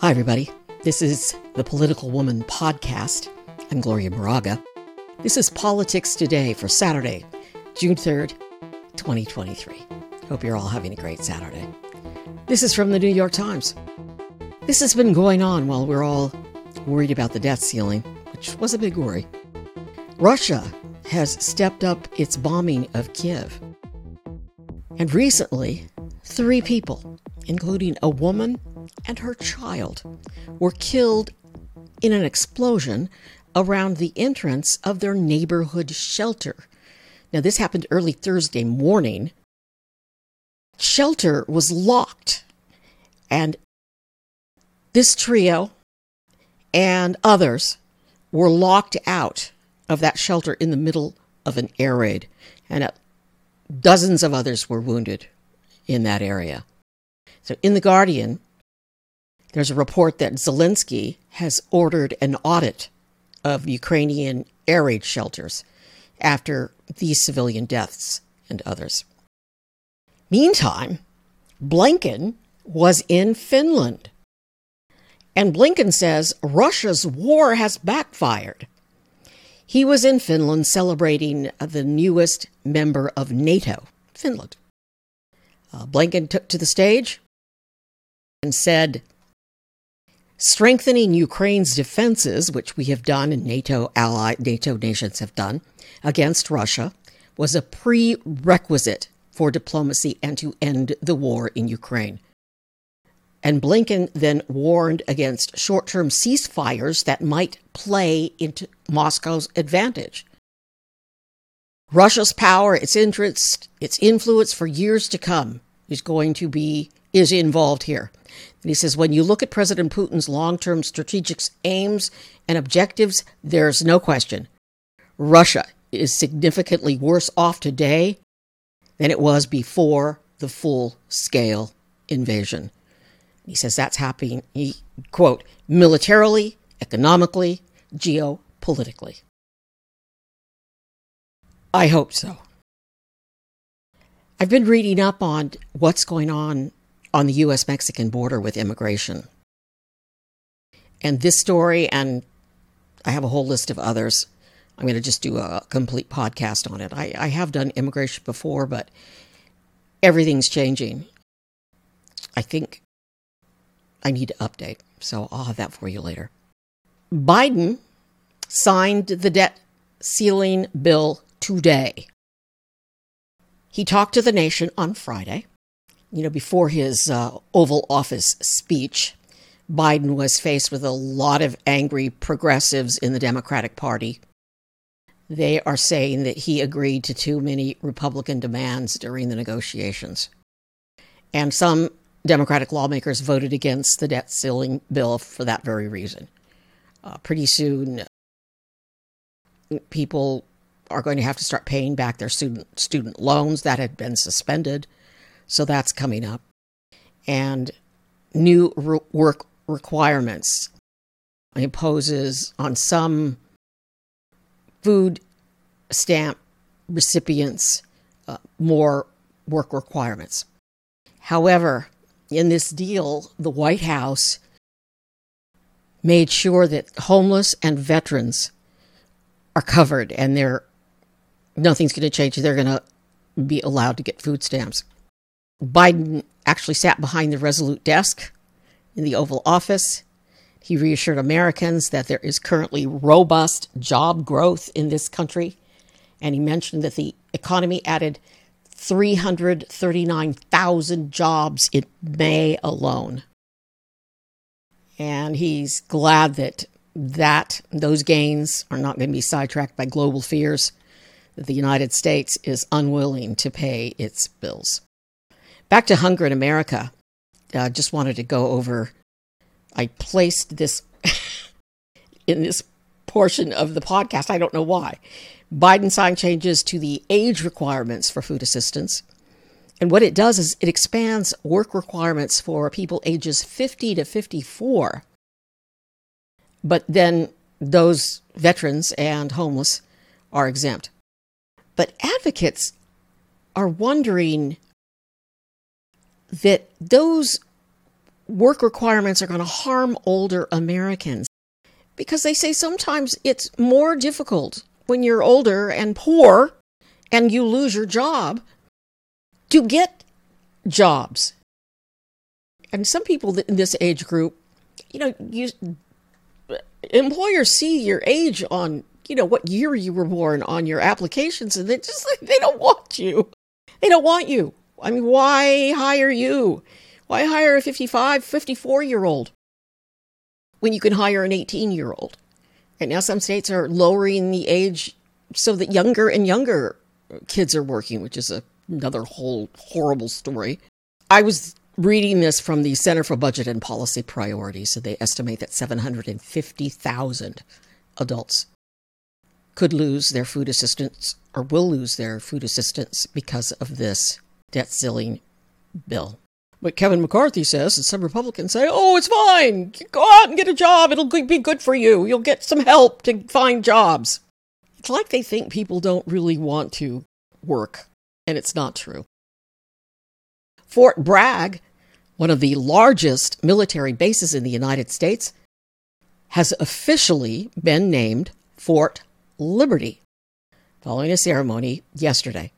Hi, everybody. This is the Political Woman Podcast. I'm Gloria Moraga. This is Politics Today for Saturday, June 3rd, 2023. Hope you're all having a great Saturday. This is from the New York Times. This has been going on while we're all worried about the debt ceiling, which was a big worry. Russia has stepped up its bombing of Kiev. And recently, three people, including a woman and her child, were killed in an explosion around the entrance of their neighborhood shelter. Now, this happened early Thursday morning. Shelter was locked, and this trio and others were locked out of that shelter in the middle of an air raid, and uh, dozens of others were wounded in that area. So, in The Guardian, there's a report that Zelensky has ordered an audit of Ukrainian air raid shelters after these civilian deaths and others. Meantime, Blinken was in Finland. And Blinken says Russia's war has backfired. He was in Finland celebrating the newest member of NATO, Finland. Uh, Blinken took to the stage and said, Strengthening Ukraine's defenses, which we have done and NATO allied NATO nations have done against Russia, was a prerequisite for diplomacy and to end the war in Ukraine. And Blinken then warned against short term ceasefires that might play into Moscow's advantage. Russia's power, its interest, its influence for years to come is going to be is involved here. And he says, when you look at President Putin's long term strategic aims and objectives, there's no question. Russia is significantly worse off today than it was before the full scale invasion. He says that's happening, he, quote, militarily, economically, geopolitically. I hope so. I've been reading up on what's going on on the U.S. Mexican border with immigration. And this story, and I have a whole list of others. I'm going to just do a complete podcast on it. I, I have done immigration before, but everything's changing. I think I need to update, so I'll have that for you later. Biden signed the debt ceiling bill today. He talked to the nation on Friday you know, before his uh, Oval Office speech, Biden was faced with a lot of angry progressives in the Democratic Party. They are saying that he agreed to too many Republican demands during the negotiations. And some Democratic lawmakers voted against the debt ceiling bill for that very reason. Uh, pretty soon, people are going to have to start paying back their student student loans that had been suspended. So that's coming up. And new re- work requirements imposes on some food stamp recipients uh, more work requirements. However, in this deal, the White House made sure that homeless and veterans are covered and they're nothing's going to change. They're going to be allowed to get food stamps. Biden actually sat behind the Resolute desk in the Oval Office. He reassured Americans that there is currently robust job growth in this country. And he mentioned that the economy added 339,000 jobs in May alone. And he's glad that that those gains are not going to be sidetracked by global fears that the United States is unwilling to pay its bills. Back to hunger in America. I uh, just wanted to go over. I placed this in this portion of the podcast. I don't know why. Biden signed changes to the age requirements for food assistance. And what it does is it expands work requirements for people ages 50 to 54. But then those veterans and homeless are exempt. But advocates are wondering that those work requirements are going to harm older Americans because they say sometimes it's more difficult when you're older and poor and you lose your job to get jobs. And some people in this age group, you know, you, employers see your age on, you know, what year you were born on your applications, and they just they don't want you. They don't want you. I mean, why hire you? Why hire a 55, 54 year old when you can hire an 18 year old? And now some states are lowering the age so that younger and younger kids are working, which is a, another whole horrible story. I was reading this from the Center for Budget and Policy Priorities, so they estimate that 750,000 adults could lose their food assistance or will lose their food assistance because of this debt ceiling bill. But Kevin McCarthy says, and some Republicans say, oh, it's fine. Go out and get a job. It'll be good for you. You'll get some help to find jobs. It's like they think people don't really want to work, and it's not true. Fort Bragg, one of the largest military bases in the United States, has officially been named Fort Liberty following a ceremony yesterday.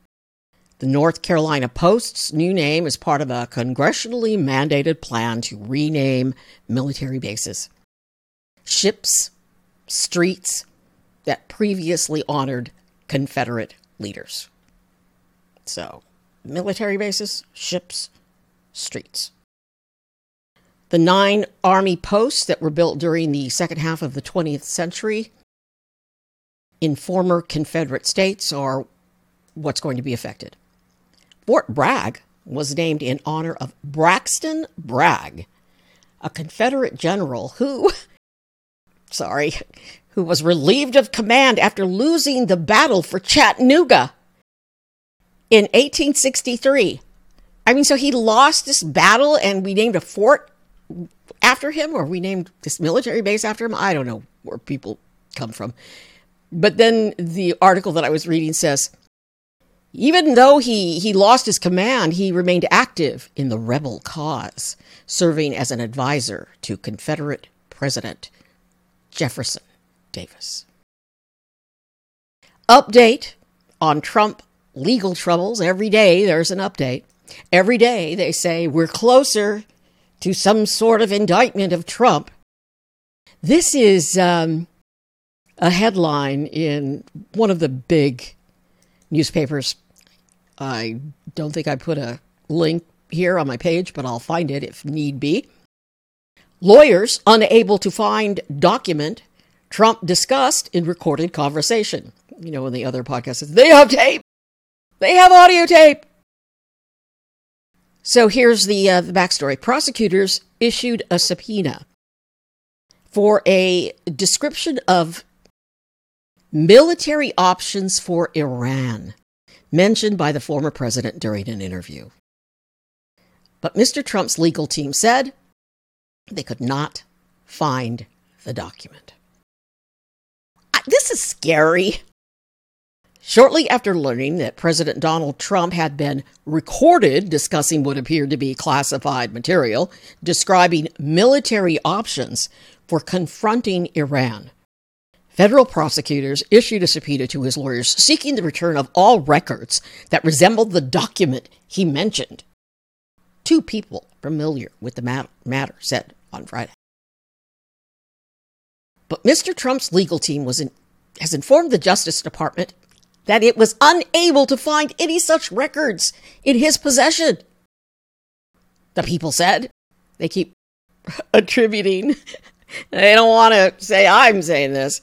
The North Carolina Post's new name is part of a congressionally mandated plan to rename military bases. Ships, streets that previously honored Confederate leaders. So, military bases, ships, streets. The nine army posts that were built during the second half of the 20th century in former Confederate states are what's going to be affected. Fort Bragg was named in honor of Braxton Bragg, a Confederate general who, sorry, who was relieved of command after losing the battle for Chattanooga in 1863. I mean, so he lost this battle and we named a fort after him, or we named this military base after him. I don't know where people come from. But then the article that I was reading says even though he, he lost his command, he remained active in the rebel cause, serving as an advisor to Confederate President Jefferson Davis. Update on Trump legal troubles. Every day there's an update. Every day they say we're closer to some sort of indictment of Trump. This is um, a headline in one of the big newspapers I don't think I put a link here on my page, but I'll find it if need be. Lawyers unable to find document Trump discussed in recorded conversation. You know, in the other podcast says they have tape, they have audio tape. So here's the uh, the backstory. Prosecutors issued a subpoena for a description of military options for Iran mentioned by the former president during an interview. But Mr. Trump's legal team said they could not find the document. This is scary. Shortly after learning that President Donald Trump had been recorded discussing what appeared to be classified material describing military options for confronting Iran, Federal prosecutors issued a subpoena to his lawyers seeking the return of all records that resembled the document he mentioned. Two people familiar with the matter said on Friday. But Mr. Trump's legal team was in, has informed the Justice Department that it was unable to find any such records in his possession. The people said they keep attributing, they don't want to say I'm saying this,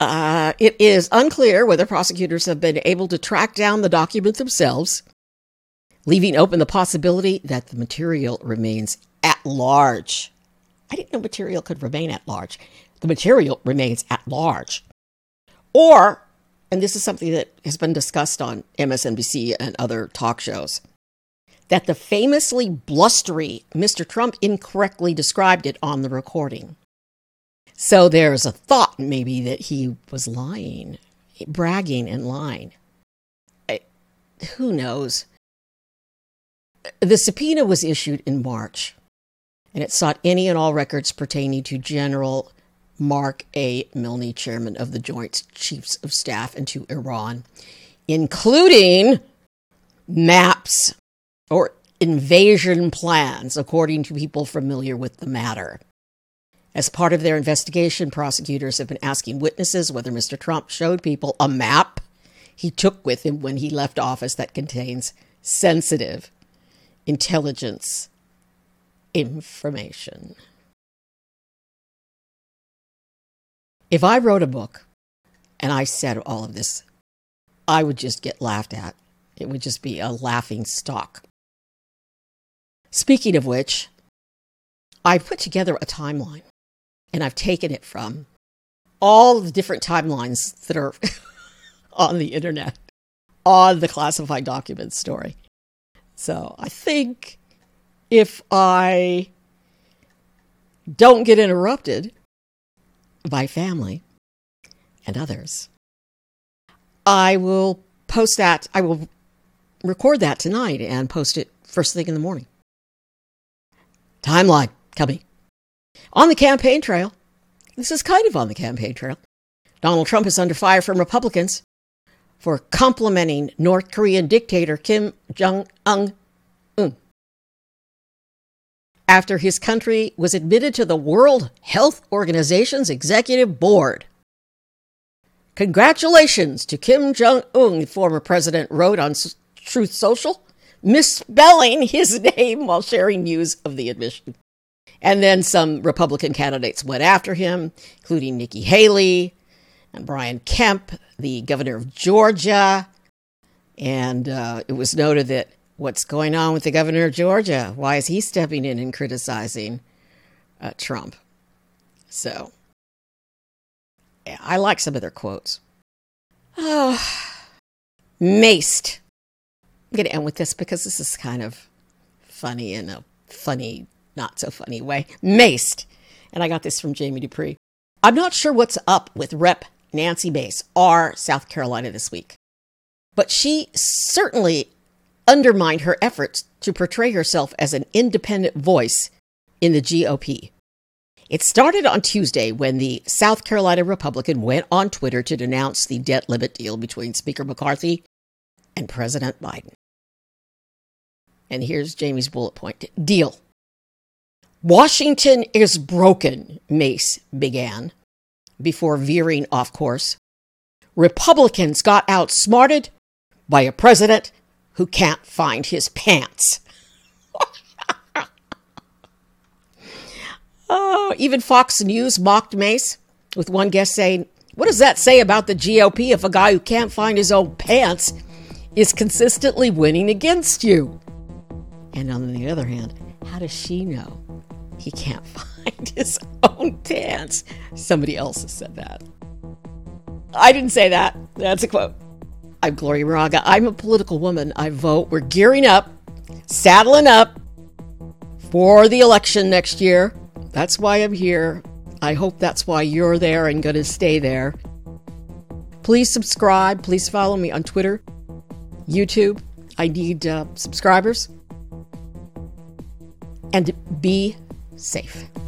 uh, it is unclear whether prosecutors have been able to track down the document themselves, leaving open the possibility that the material remains at large. I didn't know material could remain at large. The material remains at large. Or, and this is something that has been discussed on MSNBC and other talk shows, that the famously blustery Mr. Trump incorrectly described it on the recording. So there's a thought maybe that he was lying, bragging and lying. I, who knows? the subpoena was issued in March, and it sought any and all records pertaining to General Mark A. Milley, chairman of the Joint Chiefs of Staff, and to Iran, including maps or invasion plans, according to people familiar with the matter. As part of their investigation, prosecutors have been asking witnesses whether Mr. Trump showed people a map he took with him when he left office that contains sensitive intelligence information. If I wrote a book and I said all of this, I would just get laughed at. It would just be a laughing stock. Speaking of which, I put together a timeline and I've taken it from all the different timelines that are on the internet on the classified documents story. So I think if I don't get interrupted by family and others, I will post that. I will record that tonight and post it first thing in the morning. Timeline coming. On the campaign trail, this is kind of on the campaign trail. Donald Trump is under fire from Republicans for complimenting North Korean dictator Kim Jong un. After his country was admitted to the World Health Organization's executive board. Congratulations to Kim Jong un, the former president wrote on Truth Social, misspelling his name while sharing news of the admission. And then some Republican candidates went after him, including Nikki Haley and Brian Kemp, the governor of Georgia. And uh, it was noted that what's going on with the governor of Georgia? Why is he stepping in and criticizing uh, Trump? So, I like some of their quotes. Oh, maced. I'm going to end with this because this is kind of funny in a funny, not so funny way. Maced. And I got this from Jamie Dupree. I'm not sure what's up with Rep. Nancy Mace, R. South Carolina this week, but she certainly undermined her efforts to portray herself as an independent voice in the GOP. It started on Tuesday when the South Carolina Republican went on Twitter to denounce the debt limit deal between Speaker McCarthy and President Biden. And here's Jamie's bullet point deal. Washington is broken, Mace began before veering off course. Republicans got outsmarted by a president who can't find his pants. oh, even Fox News mocked Mace, with one guest saying, What does that say about the GOP if a guy who can't find his own pants is consistently winning against you? And on the other hand, how does she know he can't find his own pants? Somebody else has said that. I didn't say that. That's a quote. I'm Gloria Moraga. I'm a political woman. I vote. We're gearing up, saddling up for the election next year. That's why I'm here. I hope that's why you're there and going to stay there. Please subscribe. Please follow me on Twitter, YouTube. I need uh, subscribers. And be safe.